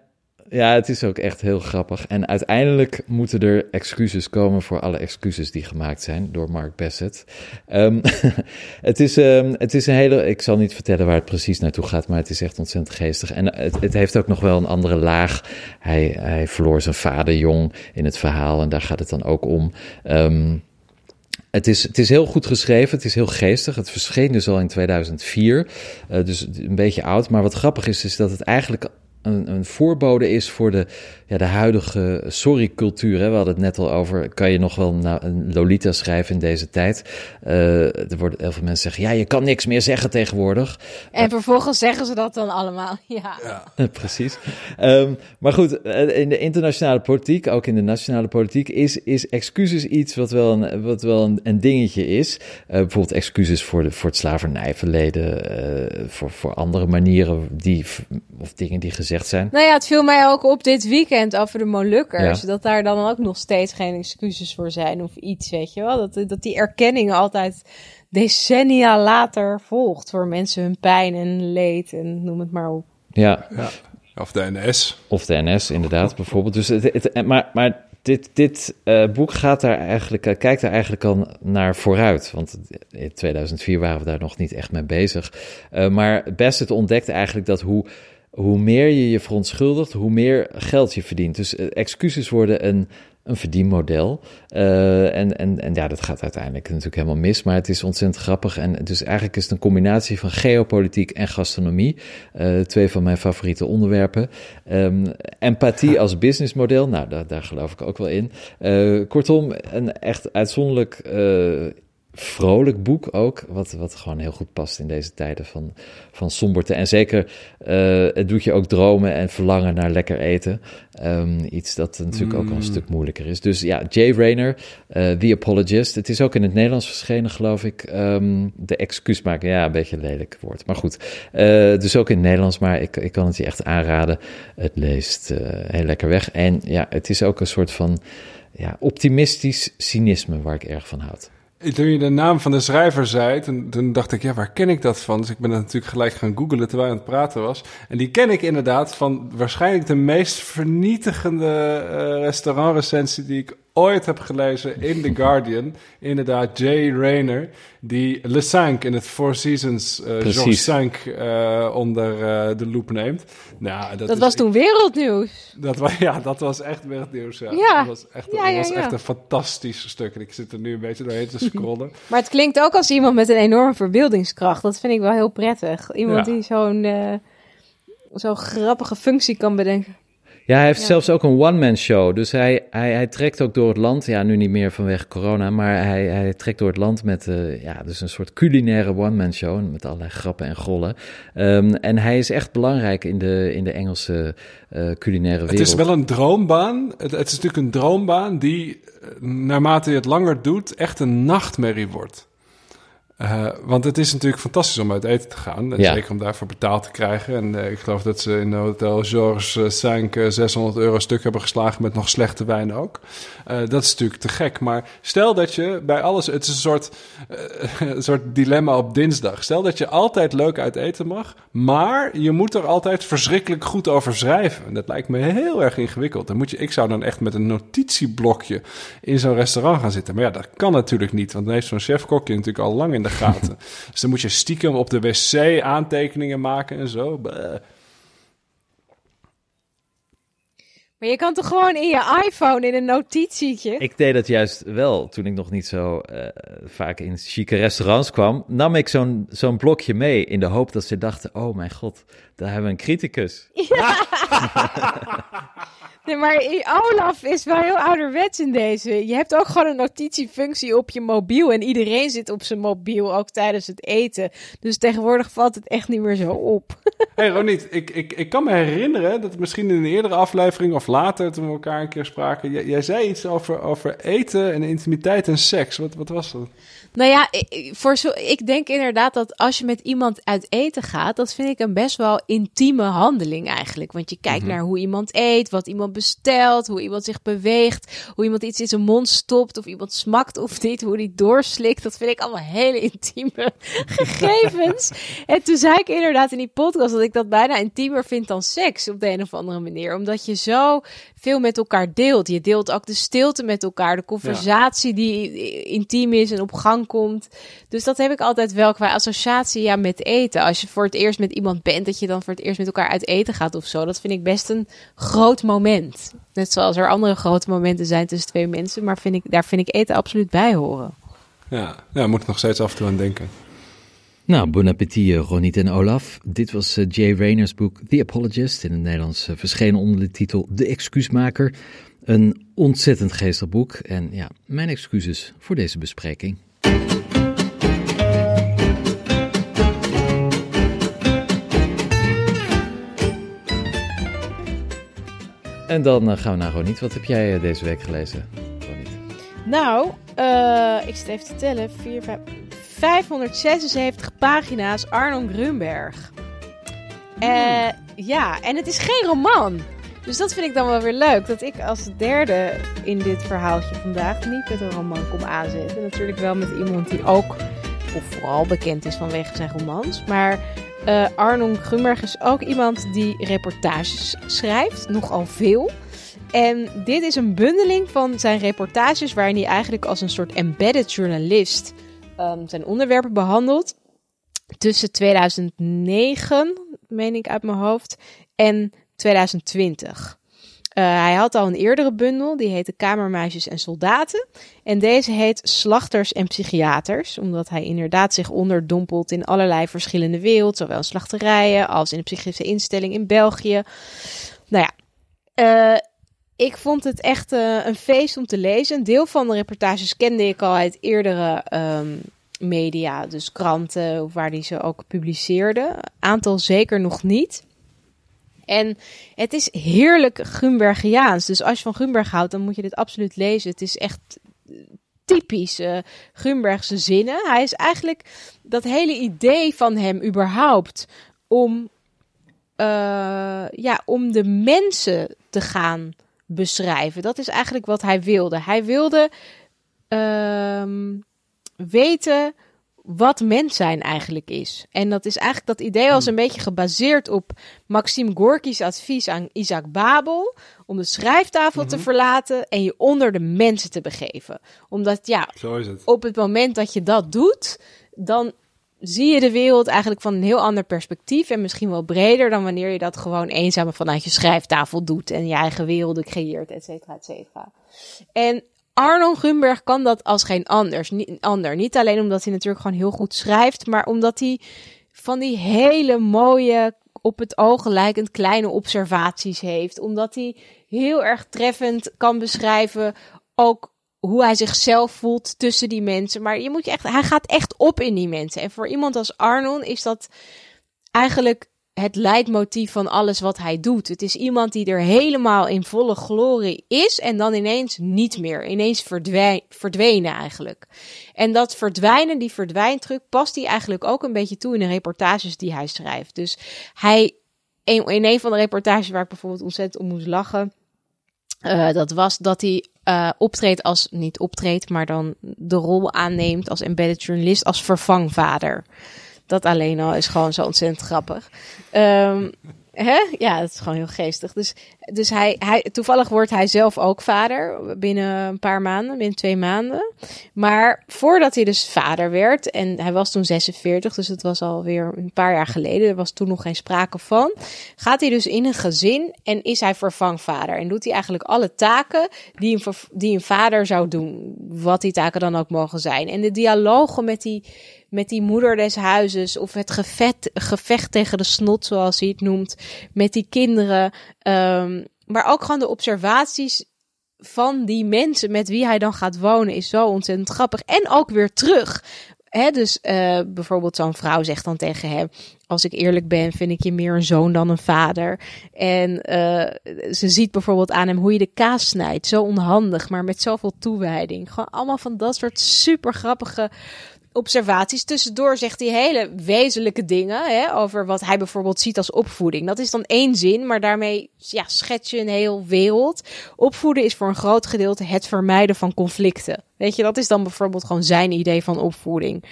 ja, het is ook echt heel grappig. En uiteindelijk moeten er excuses komen voor alle excuses die gemaakt zijn door Mark Bassett. Um, het, is, um, het is een hele. Ik zal niet vertellen waar het precies naartoe gaat, maar het is echt ontzettend geestig. En het, het heeft ook nog wel een andere laag. Hij, hij verloor zijn vader jong in het verhaal en daar gaat het dan ook om. Um, het is, het is heel goed geschreven, het is heel geestig. Het verscheen dus al in 2004, uh, dus een beetje oud. Maar wat grappig is, is dat het eigenlijk een, een voorbode is voor de, ja, de huidige sorry-cultuur. We hadden het net al over, kan je nog wel nou, een Lolita schrijven in deze tijd? Uh, er worden heel veel mensen zeggen, ja, je kan niks meer zeggen tegenwoordig. En uh, vervolgens zeggen ze dat dan allemaal, ja. ja. Precies. Um, maar goed, in de internationale politiek, ook in de nationale politiek, is, is excuses iets wat wel een, wat wel een, een dingetje is. Uh, bijvoorbeeld excuses voor, de, voor het slavernijverleden, voor, voor andere manieren die, of dingen die gezegd zijn. Nou ja, het viel mij ook op dit weekend over de Molukkers. Ja. Dat daar dan ook nog steeds geen excuses voor zijn of iets, weet je wel. Dat, dat die erkenning altijd decennia later volgt voor mensen hun pijn en leed en noem het maar op. Ja. ja. Of de NS. Of de NS, inderdaad, bijvoorbeeld. Dus het, het, maar, maar dit, dit uh, boek gaat daar eigenlijk, uh, kijkt daar eigenlijk al naar vooruit. Want in 2004 waren we daar nog niet echt mee bezig. Uh, maar Bassett ontdekte eigenlijk dat hoe hoe meer je je verontschuldigt, hoe meer geld je verdient. Dus uh, excuses worden een, een verdienmodel. Uh, en, en, en ja, dat gaat uiteindelijk natuurlijk helemaal mis, maar het is ontzettend grappig. En dus eigenlijk is het een combinatie van geopolitiek en gastronomie. Uh, twee van mijn favoriete onderwerpen. Um, empathie als businessmodel, nou, daar, daar geloof ik ook wel in. kortom, een echt uitzonderlijk vrolijk boek ook, wat, wat gewoon heel goed past in deze tijden van, van somberte. En zeker, uh, het doet je ook dromen en verlangen naar lekker eten. Um, iets dat natuurlijk ook al een Mm. stuk moeilijker is. Dus ja, Jay Rayner, uh, The Apologist. Het is ook in het Nederlands verschenen, geloof ik. Um, de excuus maken, ja, een beetje een lelijk woord. Maar goed, uh, dus ook in het Nederlands. Maar ik, ik kan het je echt aanraden. Het leest heel lekker weg. En ja, het is ook een soort van ja, optimistisch cynisme waar ik erg van houd. Toen je de naam van de schrijver zei, toen, dacht ik, ja, waar ken ik dat van? Dus ik ben dat natuurlijk gelijk gaan googlen terwijl hij aan het praten was. En die ken ik inderdaad van waarschijnlijk de meest vernietigende uh, restaurantrecensie die ik ooit heb gelezen in The Guardian. Inderdaad, Jay Rayner, die Le Cinq in het Four Seasons uh, Georges Cinq uh, onder uh, de loep neemt. Nou, dat, dat was toen wereldnieuws. Dat was, ja, dat was echt wereldnieuws. Ja. ja. Dat was echt, ja, dat ja, was ja. echt een fantastisch stuk. En ik zit er nu een beetje doorheen te scrollen. maar het klinkt ook als iemand met een enorme verbeeldingskracht. Dat vind ik wel heel prettig. Iemand die zo'n uh, zo'n grappige functie kan bedenken. Ja, hij heeft ja. zelfs ook een one-man show. Dus hij, hij, hij trekt ook door het land. Ja, nu niet meer vanwege corona. Maar hij, hij trekt door het land met uh, ja, dus een soort culinaire one-man show. Met allerlei grappen en gollen. Um, en hij is echt belangrijk in de, in de Engelse uh, culinaire wereld. Het is wel een droombaan. Het, het is natuurlijk een droombaan die, naarmate je het langer doet, echt een nachtmerrie wordt. Uh, want het is natuurlijk fantastisch om uit eten te gaan. En ja. zeker om daarvoor betaald te krijgen. En uh, ik geloof dat ze in de Hotel Georges Cinq uh, 600 euro stuk hebben geslagen met nog slechte wijn ook. Uh, dat is natuurlijk te gek. Maar stel dat je bij alles... Het is een soort, uh, een soort dilemma op dinsdag. Stel dat je altijd leuk uit eten mag. Maar je moet er altijd verschrikkelijk goed over schrijven. En dat lijkt me heel erg ingewikkeld. Dan moet je, ik zou dan echt met een notitieblokje in zo'n restaurant gaan zitten. Maar ja, dat kan natuurlijk niet. Want dan heeft zo'n chef-kokje natuurlijk al lang in de gaten. dus dan moet je stiekem op de wc aantekeningen maken en zo. Bleh. Maar je kan toch gewoon in je iPhone in een notitietje? Ik deed dat juist wel toen ik nog niet zo uh, vaak in chique restaurants kwam. Nam ik zo'n zo'n blokje mee in de hoop dat ze dachten: oh mijn god, daar hebben we een criticus. Ja. Nee, maar Olaf is wel heel ouderwets in deze. Je hebt ook gewoon een notitiefunctie op je mobiel. En iedereen zit op zijn mobiel, ook tijdens het eten. Dus tegenwoordig valt het echt niet meer zo op. Hé hey Roniet, ik, ik, ik kan me herinneren dat misschien in een eerdere aflevering of later, toen we elkaar een keer spraken, jij, jij zei iets over, over eten en intimiteit en seks. Wat, wat was dat? Nou ja, voor zo, ik denk inderdaad dat als je met iemand uit eten gaat, dat vind ik een best wel intieme handeling eigenlijk. Want je kijkt mm-hmm. naar hoe iemand eet, wat iemand bestelt, hoe iemand zich beweegt, hoe iemand iets in zijn mond stopt, of iemand smakt of niet, hoe die doorslikt. Dat vind ik allemaal hele intieme gegevens. en toen zei ik inderdaad in die podcast dat ik dat bijna intiemer vind dan seks op de een of andere manier. Omdat je zo veel met elkaar deelt. Je deelt ook de stilte met elkaar, de conversatie ja. die intiem is en op gang komt. Dus dat heb ik altijd wel qua associatie ja, met eten. Als je voor het eerst met iemand bent, dat je dan voor het eerst met elkaar uit eten gaat of zo. Dat vind ik best een groot moment. Net zoals er andere grote momenten zijn tussen twee mensen. Maar vind ik, daar vind ik eten absoluut bij horen. Ja, ja moet ik nog steeds af en toe aan denken. Nou, bon appétit Ronit en Olaf. Dit was uh, Jay Rayner's boek The Apologist, in het Nederlands uh, verschenen onder de titel De Excuusmaker. Een ontzettend geestig boek en ja, mijn excuses voor deze bespreking. En dan uh, gaan we naar Ronit. Wat heb jij deze week gelezen, Ronit? Nou, ik zit even te tellen. 4, 5... 576 pagina's Arnon Grunberg. Mm. Uh, ja, en het is geen roman. Dus dat vind ik dan wel weer leuk. Dat ik als derde in dit verhaaltje vandaag niet met een roman kom aanzetten. Natuurlijk wel met iemand die ook, of vooral bekend is vanwege zijn romans. Maar uh, Arnon Grunberg is ook iemand die reportages schrijft. Nogal veel. En dit is een bundeling van zijn reportages waarin hij eigenlijk als een soort embedded journalist um, zijn onderwerpen behandeld. Tussen 2009, meen ik uit mijn hoofd, en 2020. Uh, hij had al een eerdere bundel, die heette Kamermeisjes en Soldaten. En deze heet Slachters en Psychiaters, omdat hij inderdaad zich onderdompelt in allerlei verschillende werelden, zowel in slachterijen als in de psychische instelling in België. Nou ja, uh, ik vond het echt uh, een feest om te lezen. Een deel van de reportages kende ik al uit eerdere um, media, dus kranten, waar die ze ook publiceerden. Aantal zeker nog niet. En het is heerlijk Gumbergiaans. Dus als je van Gumberg houdt, dan moet je dit absoluut lezen. Het is echt typisch uh, Gumbergse zinnen. Hij is eigenlijk dat hele idee van hem überhaupt om, uh, ja, om de mensen te gaan beschrijven. Dat is eigenlijk wat hij wilde. Hij wilde uh, weten wat mens zijn eigenlijk is. En dat is eigenlijk dat idee was een beetje gebaseerd op Maxime Gorky's advies aan Isaac Babel om de schrijftafel te mhm. verlaten en je onder de mensen te begeven. Omdat ja, Zo is het. op het moment dat je dat doet, dan zie je de wereld eigenlijk van een heel ander perspectief en misschien wel breder dan wanneer je dat gewoon eenzaam vanuit je schrijftafel doet en je eigen werelden creëert, et cetera, et cetera. En Arno Gumberg kan dat als geen anders, niet, ander. Niet alleen omdat hij natuurlijk gewoon heel goed schrijft, maar omdat hij van die hele mooie, op het oog lijkend kleine observaties heeft. Omdat hij heel erg treffend kan beschrijven ook hoe hij zichzelf voelt tussen die mensen. Maar je moet je echt, hij gaat echt op in die mensen. En voor iemand als Arnon is dat eigenlijk het leidmotief van alles wat hij doet. Het is iemand die er helemaal in volle glorie is en dan ineens niet meer. Ineens verdwijn, verdwenen eigenlijk. En dat verdwijnen, die verdwijntruc, past hij eigenlijk ook een beetje toe in de reportages die hij schrijft. Dus hij, in een van de reportages waar ik bijvoorbeeld ontzettend om moest lachen, uh, dat was dat hij uh, optreedt als, niet optreedt, maar dan de rol aanneemt als embedded journalist, als vervangvader. Dat alleen al is gewoon zo ontzettend grappig. Um, hè? Ja, dat is gewoon heel geestig. Dus, dus hij, hij, toevallig wordt hij zelf ook vader binnen een paar maanden, binnen twee maanden. Maar voordat hij dus vader werd, en hij was toen 46, dus het was alweer een paar jaar geleden, er was toen nog geen sprake van, gaat hij dus in een gezin en is hij vervangvader. En doet hij eigenlijk alle taken die een, die een vader zou doen, wat die taken dan ook mogen zijn. En de dialogen met die met die moeder des huizes of het gevecht, gevecht tegen de snot, zoals hij het noemt, met die kinderen. Um, maar ook gewoon de observaties van die mensen met wie hij dan gaat wonen is zo ontzettend grappig. En ook weer terug. Dus uh, bijvoorbeeld zo'n vrouw zegt dan tegen hem: Als ik eerlijk ben, vind ik je meer een zoon dan een vader. En uh, ze ziet bijvoorbeeld aan hem hoe je de kaas snijdt. Zo onhandig, maar met zoveel toewijding. Gewoon allemaal van dat soort super grappige observaties. Tussendoor zegt hij hele wezenlijke dingen hè, over wat hij bijvoorbeeld ziet als opvoeding. Dat is dan één zin, maar daarmee ja, schets je een heel wereld. Opvoeden is voor een groot gedeelte het vermijden van conflicten. Weet je, dat is dan bijvoorbeeld gewoon zijn idee van opvoeding.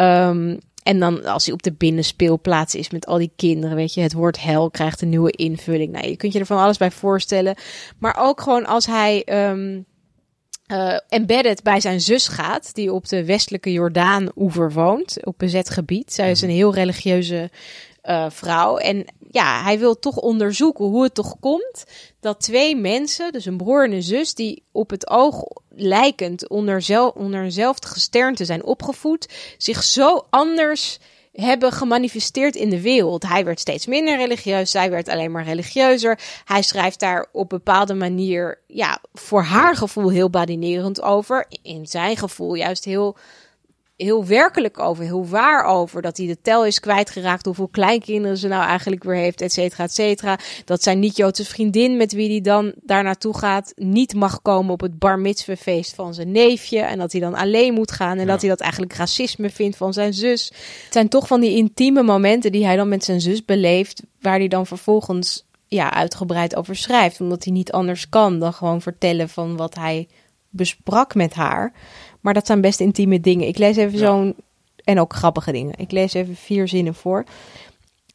Um, en dan als hij op de binnenspeelplaats is met al die kinderen, weet je, het woord hel krijgt een nieuwe invulling. Nou, je kunt je er van alles bij voorstellen. Maar ook gewoon als hij um, uh, embedded bij zijn zus gaat, die op de westelijke Jordaan-oever woont, op bezet gebied. Zij is mhm. een heel religieuze uh, vrouw. En ja, hij wil toch onderzoeken hoe het toch komt dat twee mensen, dus een broer en een zus, die op het oog lijkend onder, zel, onder eenzelfde gesternte zijn opgevoed, zich zo anders hebben gemanifesteerd in de wereld. Hij werd steeds minder religieus, zij werd alleen maar religieuzer. Hij schrijft daar op bepaalde manier, ja, voor haar gevoel heel badinerend over. In zijn gevoel juist heel heel werkelijk over, heel waar over. Dat hij de tel is kwijtgeraakt, hoeveel kleinkinderen ze nou eigenlijk weer heeft, et cetera, et cetera. Dat zijn niet-Joodse vriendin met wie hij dan daar naartoe gaat, niet mag komen op het bar feest van zijn neefje. En dat hij dan alleen moet gaan en dat hij dat eigenlijk racisme vindt van zijn zus. Het zijn toch van die intieme momenten die hij dan met zijn zus beleeft, waar hij dan vervolgens ja, uitgebreid over schrijft. Omdat hij niet anders kan dan gewoon vertellen van wat hij besprak met haar. Maar dat zijn best intieme dingen. Ik lees even zo'n. En ook grappige dingen. Ik lees even vier zinnen voor.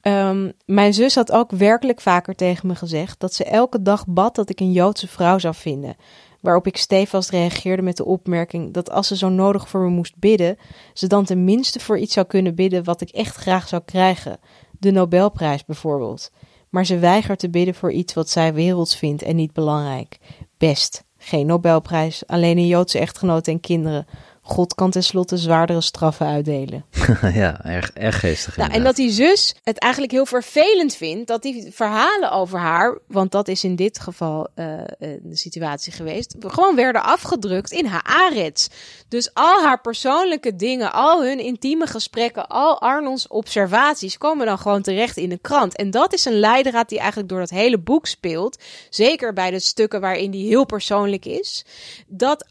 Um, mijn zus had ook werkelijk vaker tegen me gezegd dat ze elke dag bad dat ik een Joodse vrouw zou vinden. Waarop ik stevast reageerde met de opmerking dat als ze zo nodig voor me moest bidden, ze dan tenminste voor iets zou kunnen bidden wat ik echt graag zou krijgen. De Nobelprijs bijvoorbeeld. Maar ze weigert te bidden voor iets wat zij werelds vindt en niet belangrijk. Best. Geen Nobelprijs, alleen een Joodse echtgenoot en kinderen. God kan tenslotte zwaardere straffen uitdelen. ja, erg, erg geestig. Nou, en dat die zus het eigenlijk heel vervelend vindt dat die verhalen over haar, want dat is in dit geval uh, de situatie geweest, gewoon werden afgedrukt in haar arets. Dus al haar persoonlijke dingen, al hun intieme gesprekken, al Arnolds observaties komen dan gewoon terecht in de krant. En dat is een leidraad die eigenlijk door dat hele boek speelt. Zeker bij de stukken waarin die heel persoonlijk is. Dat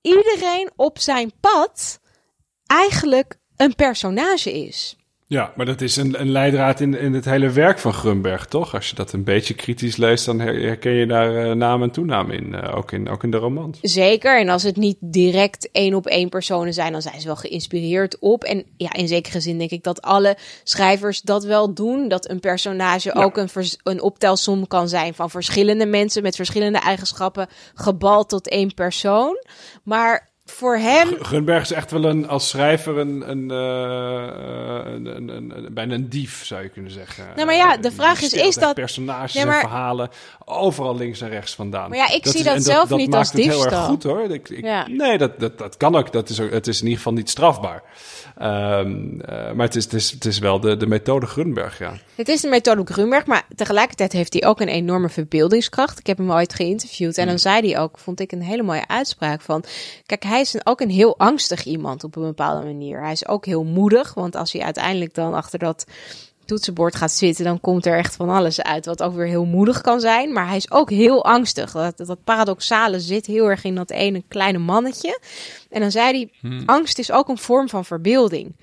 iedereen op zijn pad eigenlijk een personage is. Ja, maar dat is een, een leidraad in, in het hele werk van Grunberg, toch? Als je dat een beetje kritisch leest, dan herken je daar uh, naam en toenaam in, uh, ook in. Ook in de romans. Zeker, en als het niet direct één op één personen zijn, dan zijn ze wel geïnspireerd op. En ja, in zekere zin denk ik dat alle schrijvers dat wel doen. Dat een personage ja. ook een, een optelsom kan zijn van verschillende mensen met verschillende eigenschappen, gebald tot één persoon. Maar voor hem. Gunberg is echt wel een, als schrijver een, een, uh, een, een, een, bijna een dief, zou je kunnen zeggen. Nou, maar ja, de vraag is: is dat. Personages en verhalen overal links en rechts vandaan. Maar ja, ik dat zie is, dat, zelf dat, niet dat als maakt diefstal. Het heel erg goed hoor. Nee, dat, dat, dat kan ook. Dat is, ook, het is in ieder geval niet strafbaar. Uh, maar het is, het, is, het is wel de, de methode Grunberg, ja. Het is de methode Grunberg, maar tegelijkertijd heeft hij ook een enorme verbeeldingskracht. Ik heb hem ooit geïnterviewd en dan zei hij ook, vond ik een hele mooie uitspraak van... Kijk, hij is ook een heel angstig iemand op een bepaalde manier. Hij is ook heel moedig, want als hij uiteindelijk dan achter dat toetsenbord gaat zitten, dan komt er echt van alles uit. Wat ook weer heel moedig kan zijn. Maar hij is ook heel angstig. Dat, dat paradoxale zit heel erg in dat ene kleine mannetje. En dan zei hij: hmm. angst is ook een vorm van verbeelding.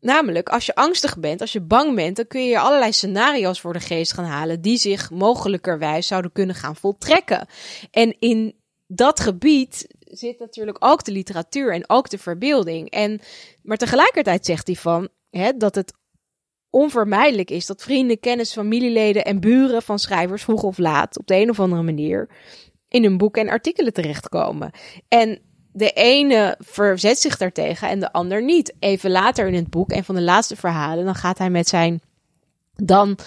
Namelijk, als je angstig bent, als je bang bent, dan kun je allerlei scenario's voor de geest gaan halen die zich mogelijkerwijs zouden kunnen gaan voltrekken. En in dat gebied zit natuurlijk ook de literatuur en ook de verbeelding. En, maar tegelijkertijd zegt hij van hè, dat het onvermijdelijk is dat vrienden, kennis, familieleden en buren van schrijvers vroeg of laat op de een of andere manier in hun boeken en artikelen terechtkomen. En de ene verzet zich daartegen en de ander niet. Even later in het boek, een van de laatste verhalen, dan gaat hij met zijn dan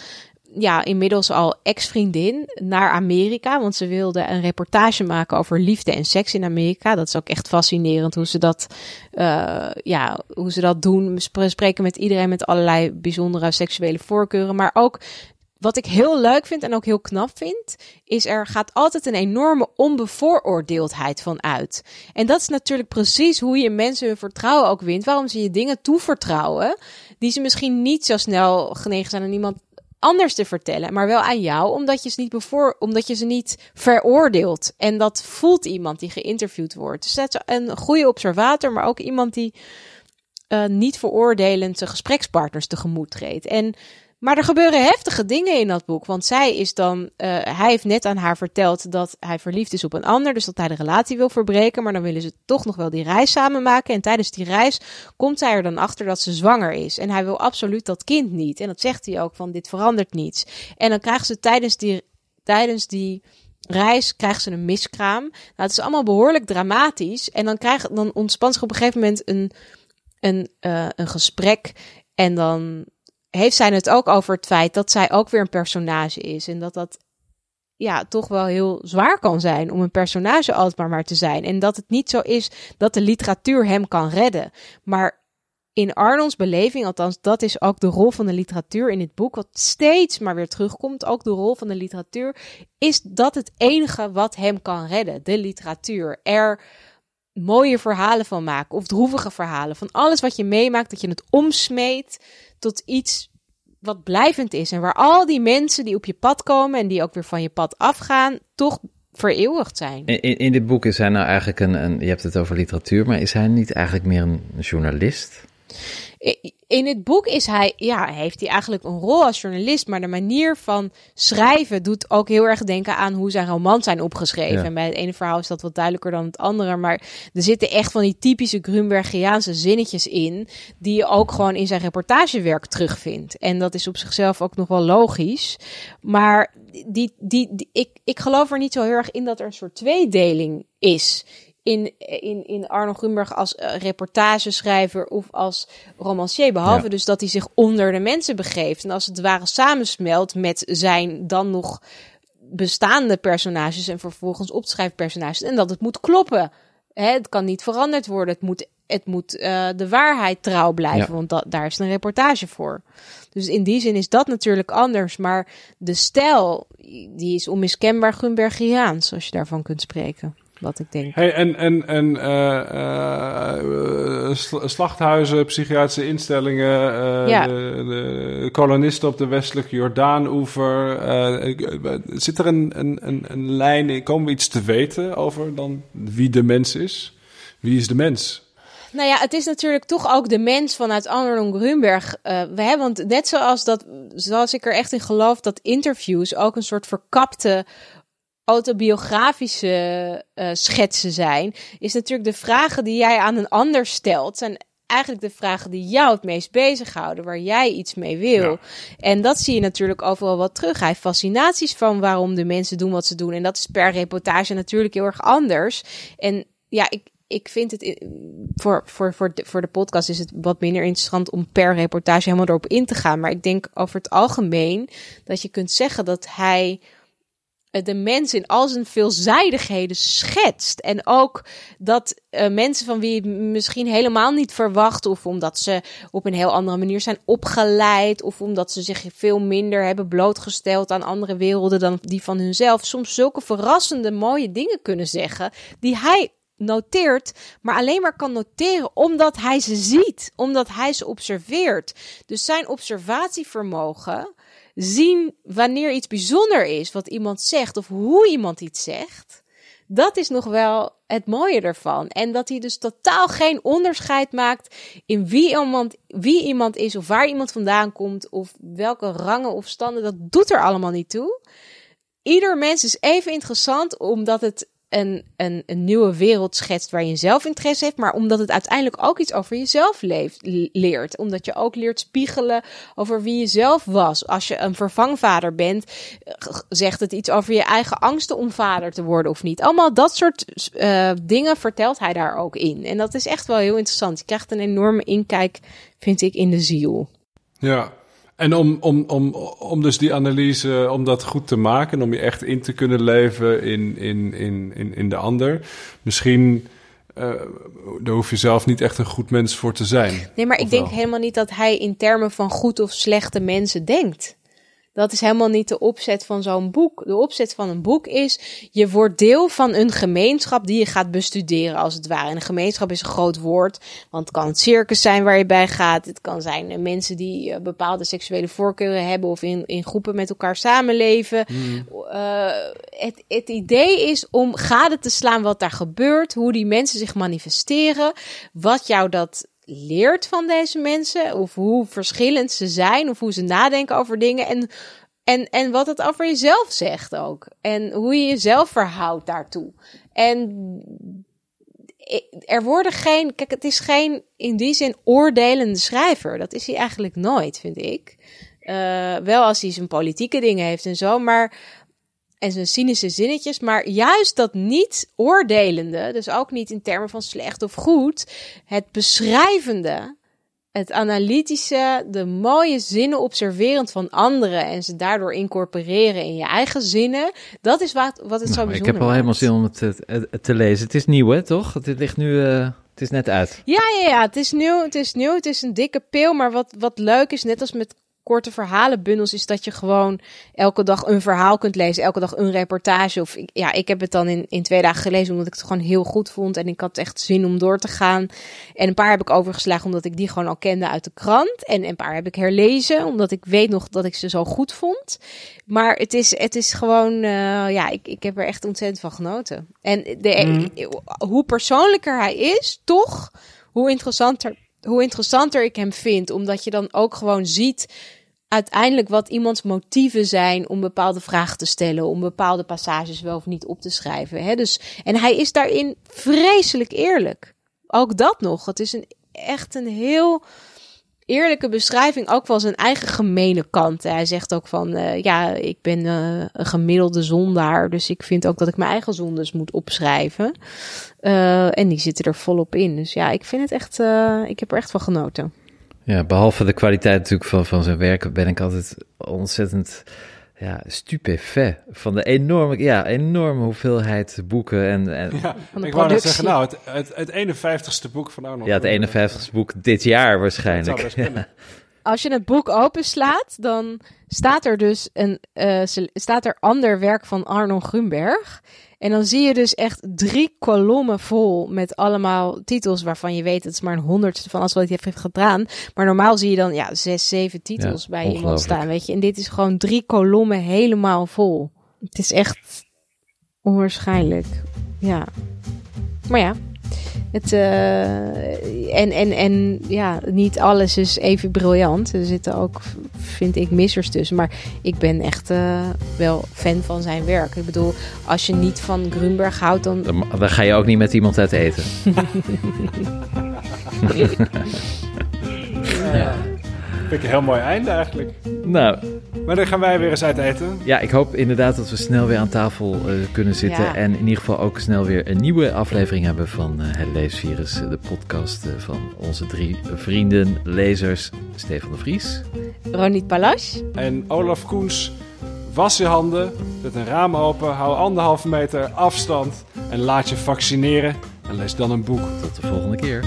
ja, inmiddels al ex-vriendin naar Amerika. Want ze wilde een reportage maken over liefde en seks in Amerika. Dat is ook echt fascinerend hoe ze dat, uh, ja, hoe ze dat doen. We spreken met iedereen met allerlei bijzondere seksuele voorkeuren. Maar ook wat ik heel leuk vind en ook heel knap vind, is er gaat altijd een enorme onbevooroordeeldheid van uit. En dat is natuurlijk precies hoe je mensen hun vertrouwen ook wint. Waarom ze je dingen toevertrouwen die ze misschien niet zo snel genegen zijn aan iemand anders te vertellen, maar wel aan jou, omdat je ze niet, bevoor, omdat je ze niet veroordeelt. En dat voelt iemand die geïnterviewd wordt. Dus dat is een goede observator, maar ook iemand die uh, niet veroordelend zijn gesprekspartners tegemoet treedt. En maar er gebeuren heftige dingen in dat boek. Want zij is dan. Uh, hij heeft net aan haar verteld dat hij verliefd is op een ander. Dus dat hij de relatie wil verbreken. Maar dan willen ze toch nog wel die reis samen maken. En tijdens die reis komt zij er dan achter dat ze zwanger is. En hij wil absoluut dat kind niet. En dat zegt hij ook: van dit verandert niets. En dan krijgt ze tijdens die, tijdens die reis krijgt ze een miskraam. Nou, het is allemaal behoorlijk dramatisch. En dan, krijg, dan ontspant op een gegeven moment een, een, uh, een gesprek. En dan heeft zij het ook over het feit dat zij ook weer een personage is. En dat dat ja, toch wel heel zwaar kan zijn om een personage altijd maar, te zijn. En dat het niet zo is dat de literatuur hem kan redden. Maar in Arnolds beleving, althans, dat is ook de rol van de literatuur in dit boek, wat steeds maar weer terugkomt, ook de rol van de literatuur, is dat het enige wat hem kan redden, de literatuur. Er mooie verhalen van maken, of droevige verhalen, van alles wat je meemaakt, dat je het omsmeet tot iets wat blijvend is. En waar al die mensen die op je pad komen en die ook weer van je pad afgaan, toch vereeuwigd zijn. In, in, dit boek is hij nou eigenlijk een, een, je hebt het over literatuur, maar is hij niet eigenlijk meer een journalist? In het boek is hij, ja, heeft hij eigenlijk een rol als journalist, maar de manier van schrijven doet ook heel erg denken aan hoe zijn romans zijn opgeschreven. En bij het ene verhaal is dat wat duidelijker dan het andere, maar er zitten echt van die typische Grunbergiaanse zinnetjes in, die je ook gewoon in zijn reportagewerk terugvindt. En dat is op zichzelf ook nog wel logisch. Maar die, die, die ik, ik geloof er niet zo heel erg in dat er een soort tweedeling is in, in, in Arno Grunberg als uh, reportageschrijver of als romancier. Behalve dus dat hij zich onder de mensen begeeft. En als het ware samensmelt met zijn dan nog bestaande personages en vervolgens opschrijfpersonages. En dat het moet kloppen. Hè, het kan niet veranderd worden. Het moet het moet uh, de waarheid trouw blijven, Ja. want dat, daar is een reportage voor. Dus in die zin is dat natuurlijk anders. Maar de stijl, die is onmiskenbaar Gunbergiaans, als je daarvan kunt spreken. Wat ik denk. Hey, en en, en eh, eh, sl- slachthuizen, psychiatrische instellingen, eh, Ja. de, de kolonisten op de westelijke Jordaan-oever. eh, zit er een, een, een, een lijn in? Komen we iets te weten over dan wie de mens is? Wie is de mens? Nou ja, het is natuurlijk toch ook de mens vanuit Arnold Grunberg. eh we hebben, want net zoals dat, zoals ik er echt in geloof dat interviews ook een soort verkapte autobiografische eh, schetsen zijn, is natuurlijk de vragen die jij aan een ander stelt, zijn eigenlijk de vragen die jou het meest bezighouden, waar jij iets mee wil. Ja. En dat zie je natuurlijk overal wat terug. Hij heeft fascinaties van waarom de mensen doen wat ze doen. En dat is per reportage natuurlijk heel erg anders. En ja, ik, ik vind het voor, voor, voor, de, voor de podcast is het wat minder interessant om per reportage helemaal erop in te gaan. Maar ik denk over het algemeen dat je kunt zeggen dat hij de mens in al zijn veelzijdigheden schetst. En ook dat eh, mensen van wie je misschien helemaal niet verwacht, of omdat ze op een heel andere manier zijn opgeleid, of omdat ze zich veel minder hebben blootgesteld aan andere werelden dan die van hunzelf, soms zulke verrassende mooie dingen kunnen zeggen, die hij noteert, maar alleen maar kan noteren omdat hij ze ziet, omdat hij ze observeert. Dus zijn observatievermogen zien wanneer iets bijzonder is, wat iemand zegt of hoe iemand iets zegt, dat is nog wel het mooie ervan. En dat hij dus totaal geen onderscheid maakt in wie iemand, wie iemand is of waar iemand vandaan komt of welke rangen of standen, dat doet er allemaal niet toe. Ieder mens is even interessant omdat het een, een, nieuwe wereld schetst waar je zelf interesse heeft, maar omdat het uiteindelijk ook iets over jezelf leeft, le- leert. Omdat je ook leert spiegelen over wie je zelf was. Als je een vervangvader bent, eh, zegt het iets over je eigen angsten om vader te worden of niet. Allemaal dat soort eh, dingen vertelt hij daar ook in. En dat is echt wel heel interessant. Je krijgt een enorme inkijk, vind ik, in de ziel. Ja. En om, om, om, om dus die analyse, om dat goed te maken, om je echt in te kunnen leven in, in, in, in, in de ander, misschien, eh daar hoef je zelf niet echt een goed mens voor te zijn. Nee, maar ik denk wel? helemaal niet dat hij in termen van goed of slechte mensen denkt. Dat is helemaal niet de opzet van zo'n boek. De opzet van een boek is, je wordt deel van een gemeenschap die je gaat bestuderen, als het ware. En een gemeenschap is een groot woord, want het kan het circus zijn waar je bij gaat. Het kan zijn eh, mensen die eh, bepaalde seksuele voorkeuren hebben of in, in groepen met elkaar samenleven. Eh, het, het idee is om gade te slaan wat daar gebeurt, hoe die mensen zich manifesteren, wat jou dat leert van deze mensen, of hoe verschillend ze zijn, of hoe ze nadenken over dingen en, en, en wat het over jezelf zegt ook. En hoe je jezelf verhoudt daartoe. En er worden geen, kijk, het is geen in die zin oordelende schrijver. Dat is hij eigenlijk nooit, vind ik. Eh, wel als hij zijn politieke dingen heeft en zo, maar en zijn cynische zinnetjes, maar juist dat niet oordelende, dus ook niet in termen van slecht of goed, het beschrijvende, het analytische, de mooie zinnen observerend van anderen en ze daardoor incorporeren in je eigen zinnen, dat is wat, wat het zo Nou, ik bijzonder heb al helemaal zin om het te, het te lezen. Het is nieuw, hè, toch? Het ligt nu, eh, het is net uit. Ja, ja, ja, het is nieuw, het is nieuw, het is een dikke pil, maar wat, wat leuk is, net als met korte verhalenbundels, is dat je gewoon elke dag een verhaal kunt lezen, elke dag een reportage. Of ik- ja, ik heb het dan in, in twee dagen gelezen, omdat ik het gewoon heel goed vond en ik had echt zin om door te gaan. En een paar heb ik overgeslagen, omdat ik die gewoon al kende uit de krant. En een paar heb ik herlezen, omdat ik weet nog dat ik ze zo goed vond. Maar het is, het is gewoon, eh, ja, ik, ik heb er echt ontzettend van genoten. En de, hoe persoonlijker hij is, toch, hoe interessanter, hoe interessanter ik hem vind. Omdat je dan ook gewoon ziet uiteindelijk wat iemands motieven zijn om bepaalde vragen te stellen, om bepaalde passages wel of niet op te schrijven. Hè? Dus, en hij is daarin vreselijk eerlijk. Ook dat nog. Het is een, echt een heel eerlijke beschrijving, ook wel zijn eigen gemene kant. Hij zegt ook van, eh, ja, ik ben eh, een gemiddelde zondaar, dus ik vind ook dat ik mijn eigen zondes moet opschrijven. Eh, en die zitten er volop in. Dus ja, ik vind het echt, ik heb er echt van genoten. Ja, behalve de kwaliteit natuurlijk van, van zijn werk ben ik altijd ontzettend ja, stupefait van de enorme, ja, enorme hoeveelheid boeken. En, en Ja, ik wou net zeggen, nou, het, het, het 51ste boek van Arnold. ja, het 51ste boek dit jaar waarschijnlijk. Als je het boek openslaat, dan staat er dus een, eh, staat er ander werk van Arno Grunberg. En dan zie je dus echt drie kolommen vol met allemaal titels waarvan je weet het is maar een honderdste van als wat hij heeft gedaan. Maar normaal zie je dan ja zes, zeven titels Ja, bij iemand staan, weet je. En dit is gewoon drie kolommen helemaal vol. Het is echt onwaarschijnlijk. Ja. Maar ja. Het, eh, en, en, en ja, niet alles is even briljant. Er zitten ook, vind ik, missers tussen. Maar ik ben echt eh, wel fan van zijn werk. Ik bedoel, als je niet van Grunberg houdt, dan... Dan, dan ga je ook niet met iemand uit eten. Vind ik een heel mooi einde eigenlijk. Nou, Maar dan gaan wij weer eens uit eten. ja, ik hoop inderdaad dat we snel weer aan tafel eh, kunnen zitten. Ja. En in ieder geval ook snel weer een nieuwe aflevering hebben van eh, Het Leesvirus. De podcast eh, van onze drie vrienden, lezers. Stefan de Vries. Ronit Palas. En Olaf Koens, was je handen, zet een raam open, hou anderhalve meter afstand en laat je vaccineren. En lees dan een boek. Tot de volgende keer.